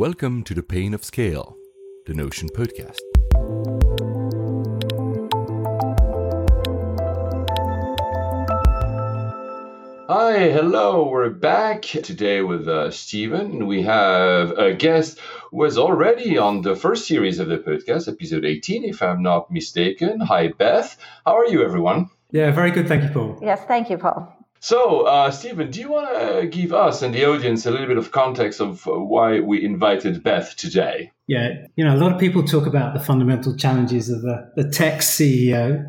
Welcome to the Pain of Scale, the Notion podcast. Hi, hello, we're back today with uh, Stephen. We have a guest who was already on the first series of the podcast, episode 18, if I'm not mistaken. Hi, Beth. How are you, everyone? Yeah, very good. Thank you, Paul. Yes, thank you, Paul. So, uh, Stephen, do you want to give us and the audience a little bit of context of uh, why we invited Beth today? Yeah, you know, a lot of people talk about the fundamental challenges of the, the tech CEO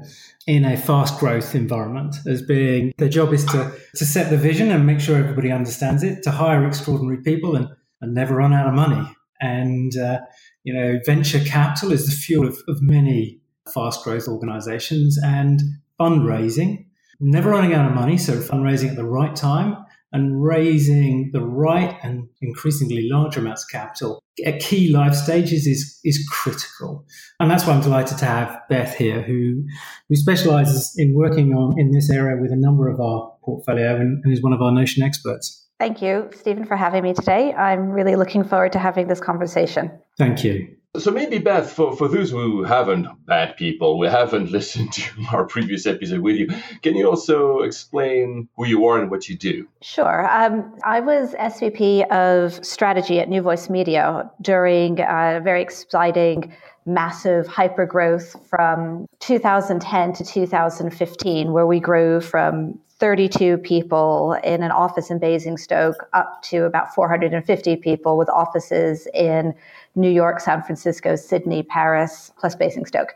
in a fast growth environment as being their job is to, to set the vision and make sure everybody understands it, to hire extraordinary people and, and never run out of money. And, uh, you know, venture capital is the fuel of, of many fast growth organizations and fundraising, never running out of money. So fundraising at the right time and raising the right and increasingly large amounts of capital at key life stages is is critical. And that's why I'm delighted to have Beth here, who who specializes in working on in this area with a number of our portfolio and, and is one of our Notion experts. Thank you, Stephen, for having me today. I'm really looking forward to having this conversation. Thank you. So maybe Beth, for, for those who haven't bad people, we haven't listened to our previous episode with you, can you also explain who you are and what you do? Sure. Um, I was SVP of strategy at New Voice Media during a very exciting, massive hyper growth from 2010 to 2015, where we grew from 32 people in an office in Basingstoke up to about 450 people with offices in New York, San Francisco, Sydney, Paris, plus Basingstoke.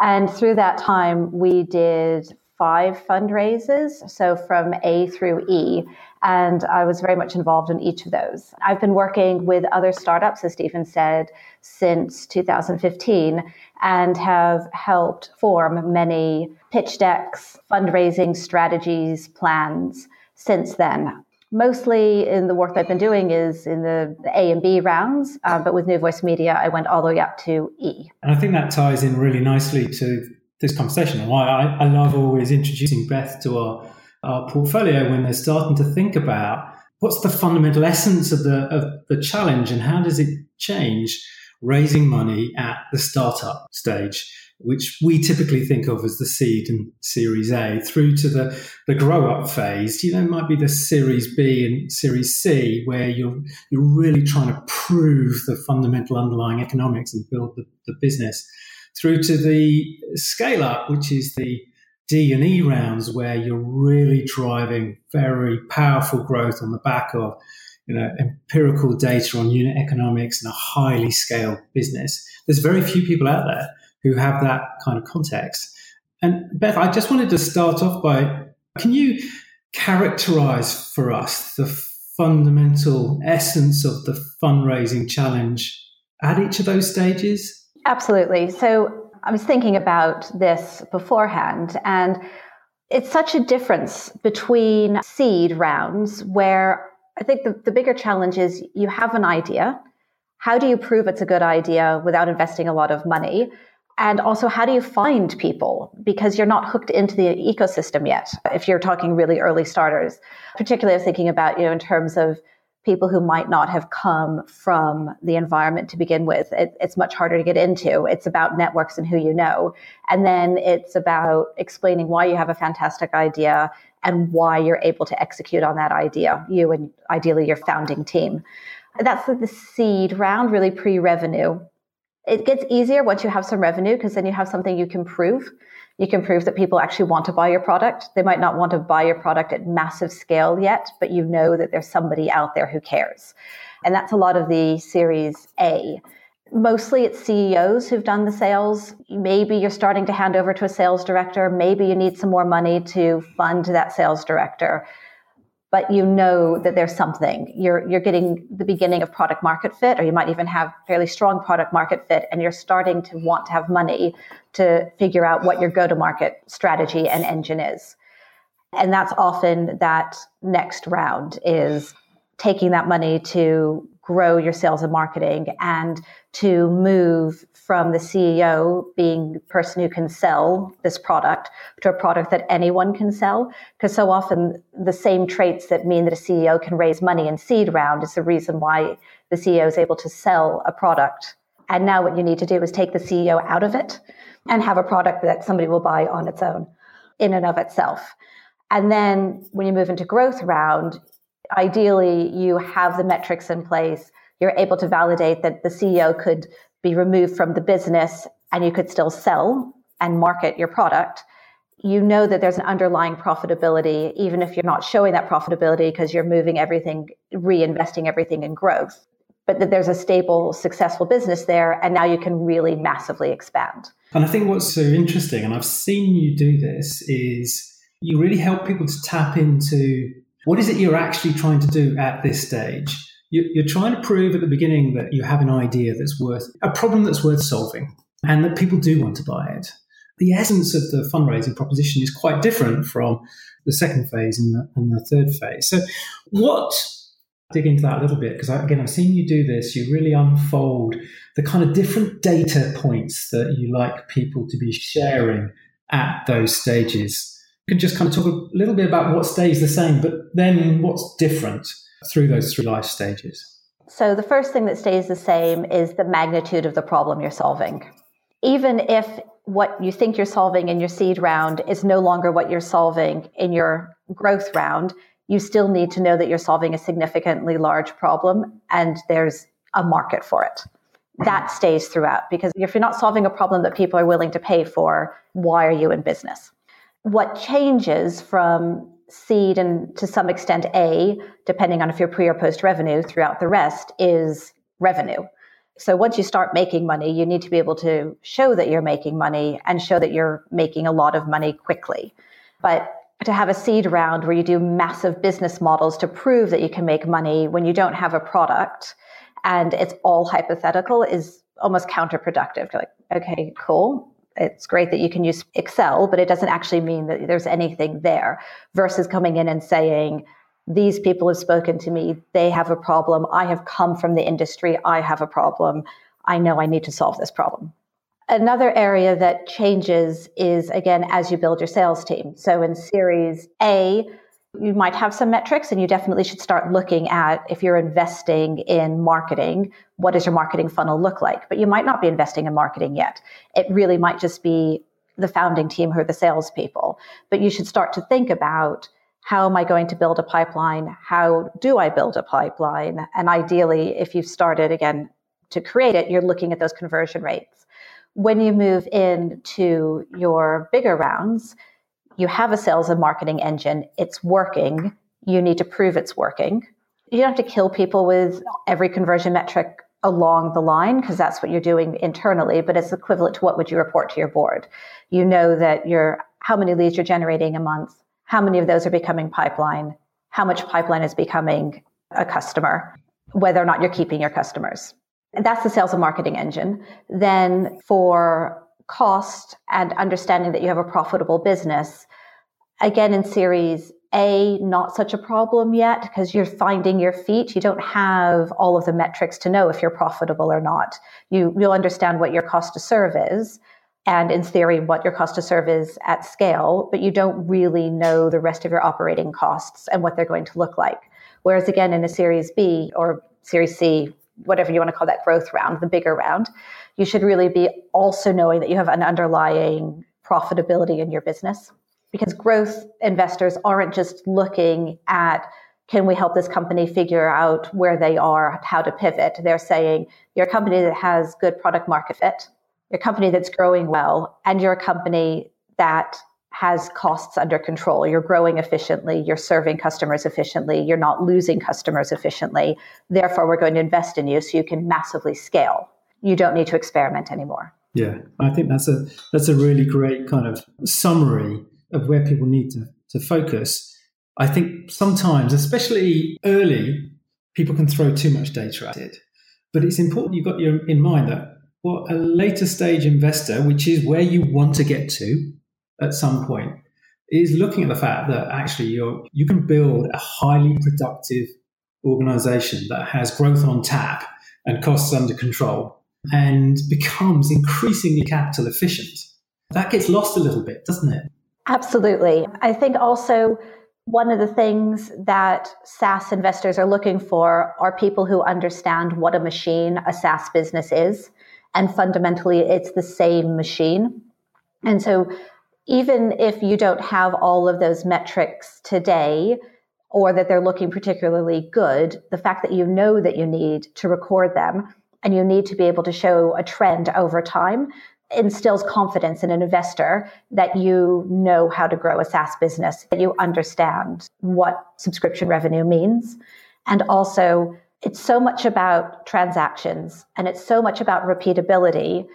And through that time, we did five fundraisers, so from A through E. And I was very much involved in each of those. I've been working with other startups, as Stephen said, since 2015 and have helped form many pitch decks, fundraising strategies, plans since then mostly in the work I've been doing is in the, A and B rounds, uh, but with New Voice Media, I went all the way up to E. And I think that ties in really nicely to this conversation and why I, I love always introducing Beth to our, our portfolio when they're starting to think about what's the fundamental essence of the, of the challenge and how does it change raising money at the startup stage which we typically think of as the seed and series A, through to the, the grow up phase. You know, might be the series B and series C, where you're, you're really trying to prove the fundamental underlying economics and build the, the business, through to the scale up, which is the D and E rounds, where you're really driving very powerful growth on the back of you know, empirical data on unit economics and a highly scaled business. There's very few people out there who have that kind of context. And Beth, I just wanted to start off by can you characterize for us the fundamental essence of the fundraising challenge at each of those stages? Absolutely. So I was thinking about this beforehand, and it's such a difference between seed rounds where I think the, the bigger challenge is you have an idea. How do you prove it's a good idea without investing a lot of money? And also, how do you find people? Because you're not hooked into the ecosystem yet. If you're talking really early starters, particularly thinking about, you know, in terms of people who might not have come from the environment to begin with. It, it's much harder to get into. It's about networks and who you know. And then it's about explaining why you have a fantastic idea and why you're able to execute on that idea, you and ideally your founding team. That's the seed round, really pre revenue. It gets easier once you have some revenue because then you have something you can prove. You can prove that people actually want to buy your product. They might not want to buy your product at massive scale yet, but you know that there's somebody out there who cares. And that's a lot of the Series A. Mostly it's CEOs who've done the sales. Maybe you're starting to hand over to a sales director. Maybe you need some more money to fund that sales director but you know that there's something. You're you're getting the beginning of product market fit, or you might even have fairly strong product market fit, and you're starting to want to have money to figure out what your go-to-market strategy and engine is. And that's often that next round is taking that money to grow your sales and marketing and to move from the CEO being the person who can sell this product to a product that anyone can sell. Because so often the same traits that mean that a CEO can raise money in seed round is the reason why the CEO is able to sell a product. And now what you need to do is take the CEO out of it and have a product that somebody will buy on its own in and of itself. And then when you move into growth round, ideally you have the metrics in place. You're able to validate that the CEO could be removed from the business and you could still sell and market your product. You know that there's an underlying profitability, even if you're not showing that profitability because you're moving everything, reinvesting everything in growth, but that there's a stable, successful business there. And now you can really massively expand. And I think what's so interesting, and I've seen you do this, is you really help people to tap into what is it you're actually trying to do at this stage? You're trying to prove at the beginning that you have an idea that's worth a problem that's worth solving and that people do want to buy it. The essence of the fundraising proposition is quite different from the second phase and the, and the third phase. So, what dig into that a little bit because again, I've seen you do this. You really unfold the kind of different data points that you like people to be sharing at those stages can just kind of talk a little bit about what stays the same, but then what's different through those three life stages? So, the first thing that stays the same is the magnitude of the problem you're solving. Even if what you think you're solving in your seed round is no longer what you're solving in your growth round, you still need to know that you're solving a significantly large problem and there's a market for it. That stays throughout because if you're not solving a problem that people are willing to pay for, why are you in business? What changes from seed and to some extent A, depending on if you're pre or post revenue throughout the rest, is revenue. So once you start making money, you need to be able to show that you're making money and show that you're making a lot of money quickly. But to have a seed round where you do massive business models to prove that you can make money when you don't have a product and it's all hypothetical is almost counterproductive. You're like, okay, cool it's great that you can use Excel, but it doesn't actually mean that there's anything there versus coming in and saying, these people have spoken to me. They have a problem. I have come from the industry. I have a problem. I know I need to solve this problem. Another area that changes is again as you build your sales team. So in series A, you might have some metrics and you definitely should start looking at if you're investing in marketing, what does your marketing funnel look like? But you might not be investing in marketing yet. It really might just be the founding team who are the salespeople. But you should start to think about how am I going to build a pipeline? How do I build a pipeline? And ideally, if you've started again to create it, you're looking at those conversion rates. When you move into your bigger rounds, you have a sales and marketing engine, it's working, you need to prove it's working. You don't have to kill people with every conversion metric along the line because that's what you're doing internally, but it's equivalent to what would you report to your board. You know that you're how many leads you're generating a month, how many of those are becoming pipeline, how much pipeline is becoming a customer, whether or not you're keeping your customers. And that's the sales and marketing engine. Then for cost and understanding that you have a profitable business. Again, in series A, not such a problem yet because you're finding your feet. You don't have all of the metrics to know if you're profitable or not. You, you'll understand what your cost to serve is and in theory what your cost to serve is at scale, but you don't really know the rest of your operating costs and what they're going to look like. Whereas again, in a series B or series C, whatever you want to call that growth round, the bigger round, you should really be also knowing that you have an underlying profitability in your business because growth investors aren't just looking at can we help this company figure out where they are, how to pivot? They're saying you're a company that has good product market fit, you're a company that's growing well, and you're a company that has costs under control. You're growing efficiently, you're serving customers efficiently, you're not losing customers efficiently. Therefore, we're going to invest in you so you can massively scale you don't need to experiment anymore. Yeah, I think that's a that's a really great kind of summary of where people need to, to focus. I think sometimes, especially early, people can throw too much data at it. But it's important you've got your, in mind that what a later stage investor, which is where you want to get to at some point, is looking at the fact that actually you you can build a highly productive organization that has growth on tap and costs under control and becomes increasingly capital efficient, that gets lost a little bit, doesn't it? Absolutely. I think also one of the things that SaaS investors are looking for are people who understand what a machine a SaaS business is. And fundamentally, it's the same machine. And so, even if you don't have all of those metrics today, or that they're looking particularly good, the fact that you know that you need to record them and you need to be able to show a trend over time instills confidence in an investor that you know how to grow a SaaS business, that you understand what subscription revenue means. And also, it's so much about transactions and it's so much about repeatability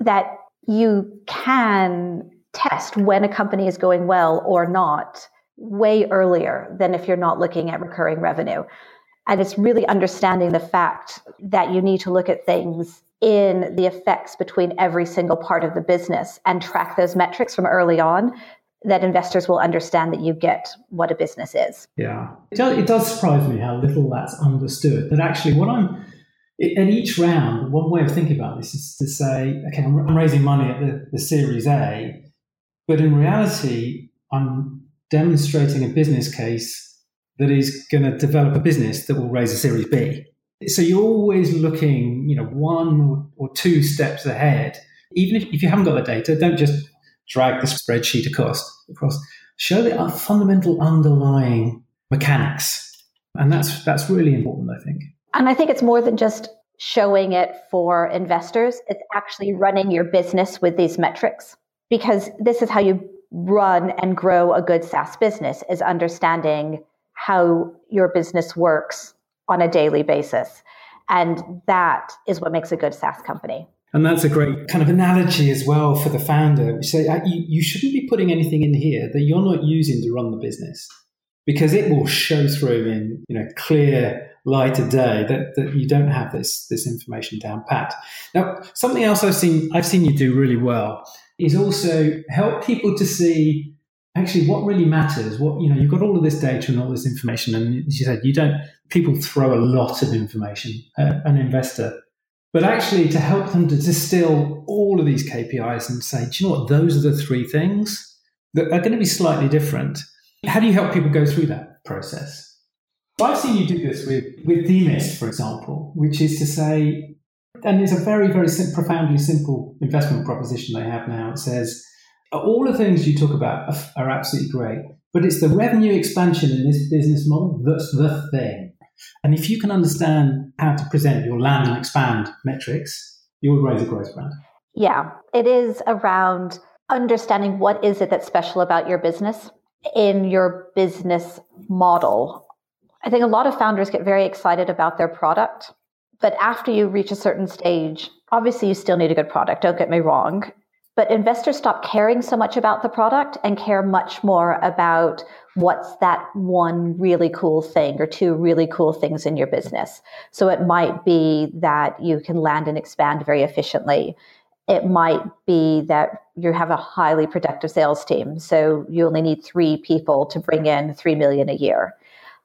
that you can test when a company is going well or not way earlier than if you're not looking at recurring revenue. And it's really understanding the fact that you need to look at things in the effects between every single part of the business and track those metrics from early on that investors will understand that you get what a business is. Yeah. It does, it does surprise me how little that's understood. That actually, what I'm at each round, one way of thinking about this is to say, okay, I'm, raising money at the, the Series A, but in reality, I'm demonstrating a business case that is going to develop a business that will raise a Series B. So you're always looking, you know, one or two steps ahead. Even if, if you haven't got the data, don't just drag the spreadsheet across. across. Show the fundamental underlying mechanics. And that's that's really important, I think. And I think it's more than just showing it for investors. It's actually running your business with these metrics because this is how you run and grow a good SaaS business is understanding how your business works on a daily basis. And that is what makes a good SaaS company. And that's a great kind of analogy as well for the founder. Say uh, you, you shouldn't be putting anything in here that you're not using to run the business because it will show through in you know clear light of day that, that you don't have this this information down pat. Now, something else I've seen I've seen you do really well is also help people to see actually what really matters what you know you've got all of this data and all this information and as you said you don't people throw a lot of information at an investor. But actually to help them to distill all of these kpis and say do you know what? Those are the three things that are going to be slightly different. How do you help people go through that process? I've seen you do this with with demist for example which is to say and it's a very very sim- profoundly simple investment proposition they have now. It says all the things you talk about are, absolutely great, but it's the revenue expansion in this business model that's the thing. And if you can understand how to present your land and expand metrics, you will raise a growth brand. Yeah, it is around understanding what is it that's special about your business in your business model. I think a lot of founders get very excited about their product, but after you reach a certain stage, obviously you still need a good product, don't get me wrong. But investors stop caring so much about the product and care much more about what's that one really cool thing or two really cool things in your business. So it might be that you can land and expand very efficiently. It might be that you have a highly productive sales team. So you only need three people to bring in three million a year.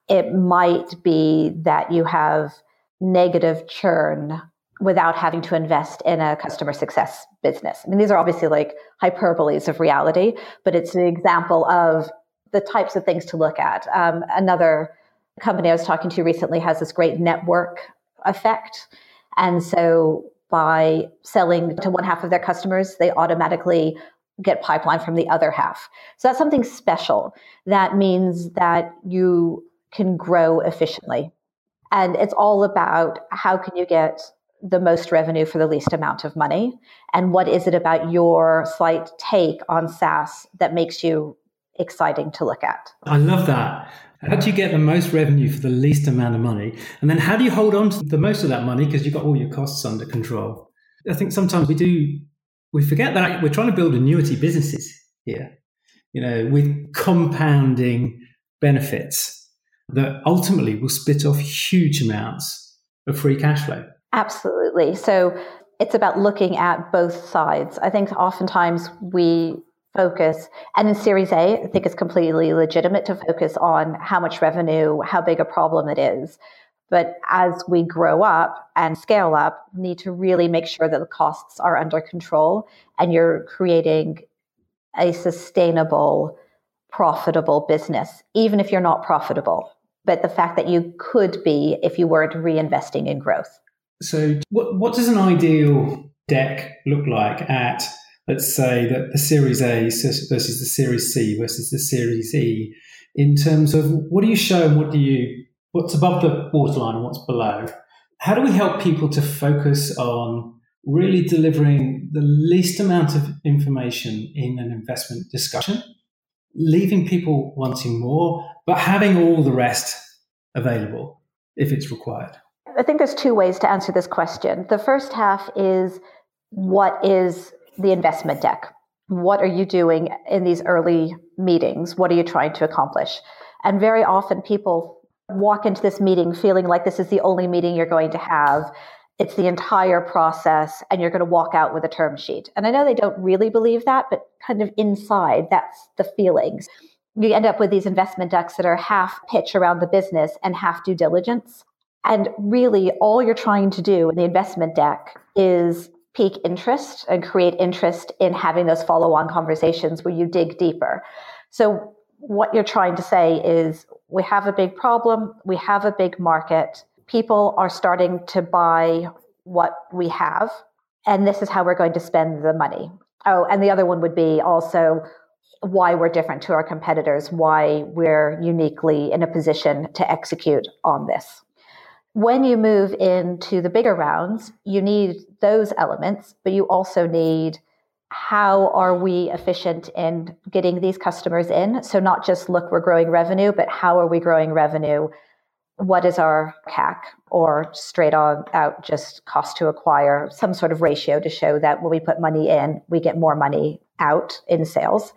It might be that you have negative churn without having to invest in a customer success business. I mean, these are obviously like hyperboles of reality, but it's an example of the types of things to look at. Um, another company I was talking to recently has this great network effect. And so by selling to one half of their customers, they automatically get pipeline from the other half. So that's something special. That means that you can grow efficiently. And it's all about how can you get the most revenue for the least amount of money? And what is it about your slight take on SaaS that makes you exciting to look at? I love that. How do you get the most revenue for the least amount of money? And then how do you hold on to the most of that money because you've got all your costs under control? I think sometimes we do, we forget that we're trying to build annuity businesses here, you know, with compounding benefits that ultimately will spit off huge amounts of free cash flow. Absolutely. So it's about looking at both sides. I think oftentimes we focus, and in Series A, I think it's completely legitimate to focus on how much revenue, how big a problem it is. But as we grow up and scale up, we need to really make sure that the costs are under control and you're creating a sustainable, profitable business, even if you're not profitable. But the fact that you could be if you weren't reinvesting in growth. So, what, what does an ideal deck look like at, let's say, the Series A versus the Series C versus the Series E, in terms of what do you show and what do you, what's above the waterline and what's below? How do we help people to focus on really delivering the least amount of information in an investment discussion, leaving people wanting more, but having all the rest available if it's required? I think there's two ways to answer this question. The first half is what is the investment deck? What are you doing in these early meetings? What are you trying to accomplish? And very often people walk into this meeting feeling like this is the only meeting you're going to have. It's the entire process, and you're going to walk out with a term sheet. And I know they don't really believe that, but kind of inside, that's the feelings. You end up with these investment decks that are half pitch around the business and half due diligence. And really, all you're trying to do in the investment deck is pique interest and create interest in having those follow on conversations where you dig deeper. So, what you're trying to say is we have a big problem, we have a big market, people are starting to buy what we have, and this is how we're going to spend the money. Oh, and the other one would be also why we're different to our competitors, why we're uniquely in a position to execute on this. When you move into the bigger rounds, you need those elements, but you also need how are we efficient in getting these customers in? So, not just look, we're growing revenue, but how are we growing revenue? What is our CAC or straight on out just cost to acquire, some sort of ratio to show that when we put money in, we get more money out in sales.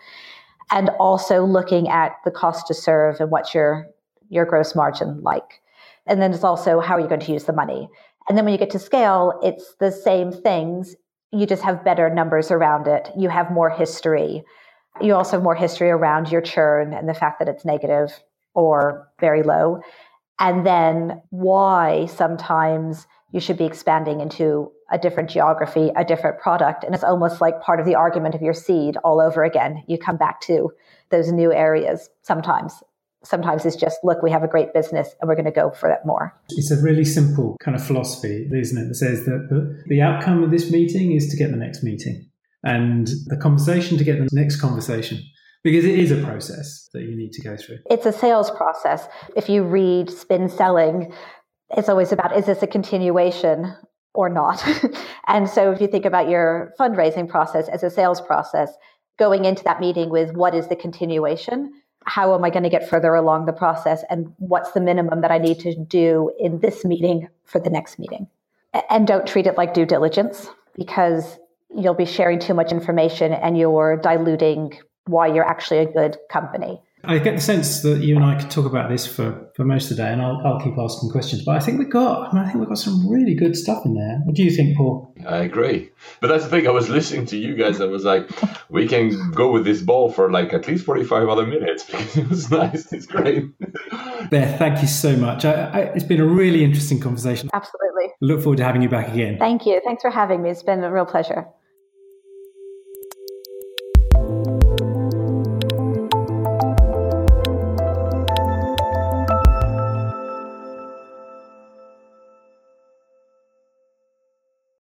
And also looking at the cost to serve and what's your, your gross margin like. And then it's also how are you going to use the money? And then when you get to scale, it's the same things. You just have better numbers around it. You have more history. You also have more history around your churn and the fact that it's negative or very low. And then why sometimes you should be expanding into a different geography, a different product. And it's almost like part of the argument of your seed all over again. You come back to those new areas sometimes sometimes it's just look we have a great business and we're going to go for that more. It's a really simple kind of philosophy isn't it that says that the, the outcome of this meeting is to get the next meeting and the conversation to get the next conversation because it is a process that you need to go through. It's a sales process. If you read spin selling it's always about is this a continuation or not? And so if you think about your fundraising process as a sales process going into that meeting with what is the continuation how am I going to get further along the process and what's the minimum that I need to do in this meeting for the next meeting. And don't treat it like due diligence because you'll be sharing too much information and you're diluting why you're actually a good company. I get the sense that you and I could talk about this for, for most of the day, and I'll, I'll keep asking questions. But I think we got, I, mean, I think we've got some really good stuff in there. What do you think, Paul? I agree, but that's the thing. I was listening to you guys. I was like, we can go with this ball for like at least forty-five other minutes because it was nice. It's great. Beth, thank you so much. I, I, it's been a really interesting conversation. Absolutely. Look forward to having you back again. Thank you. Thanks for having me. It's been a real pleasure.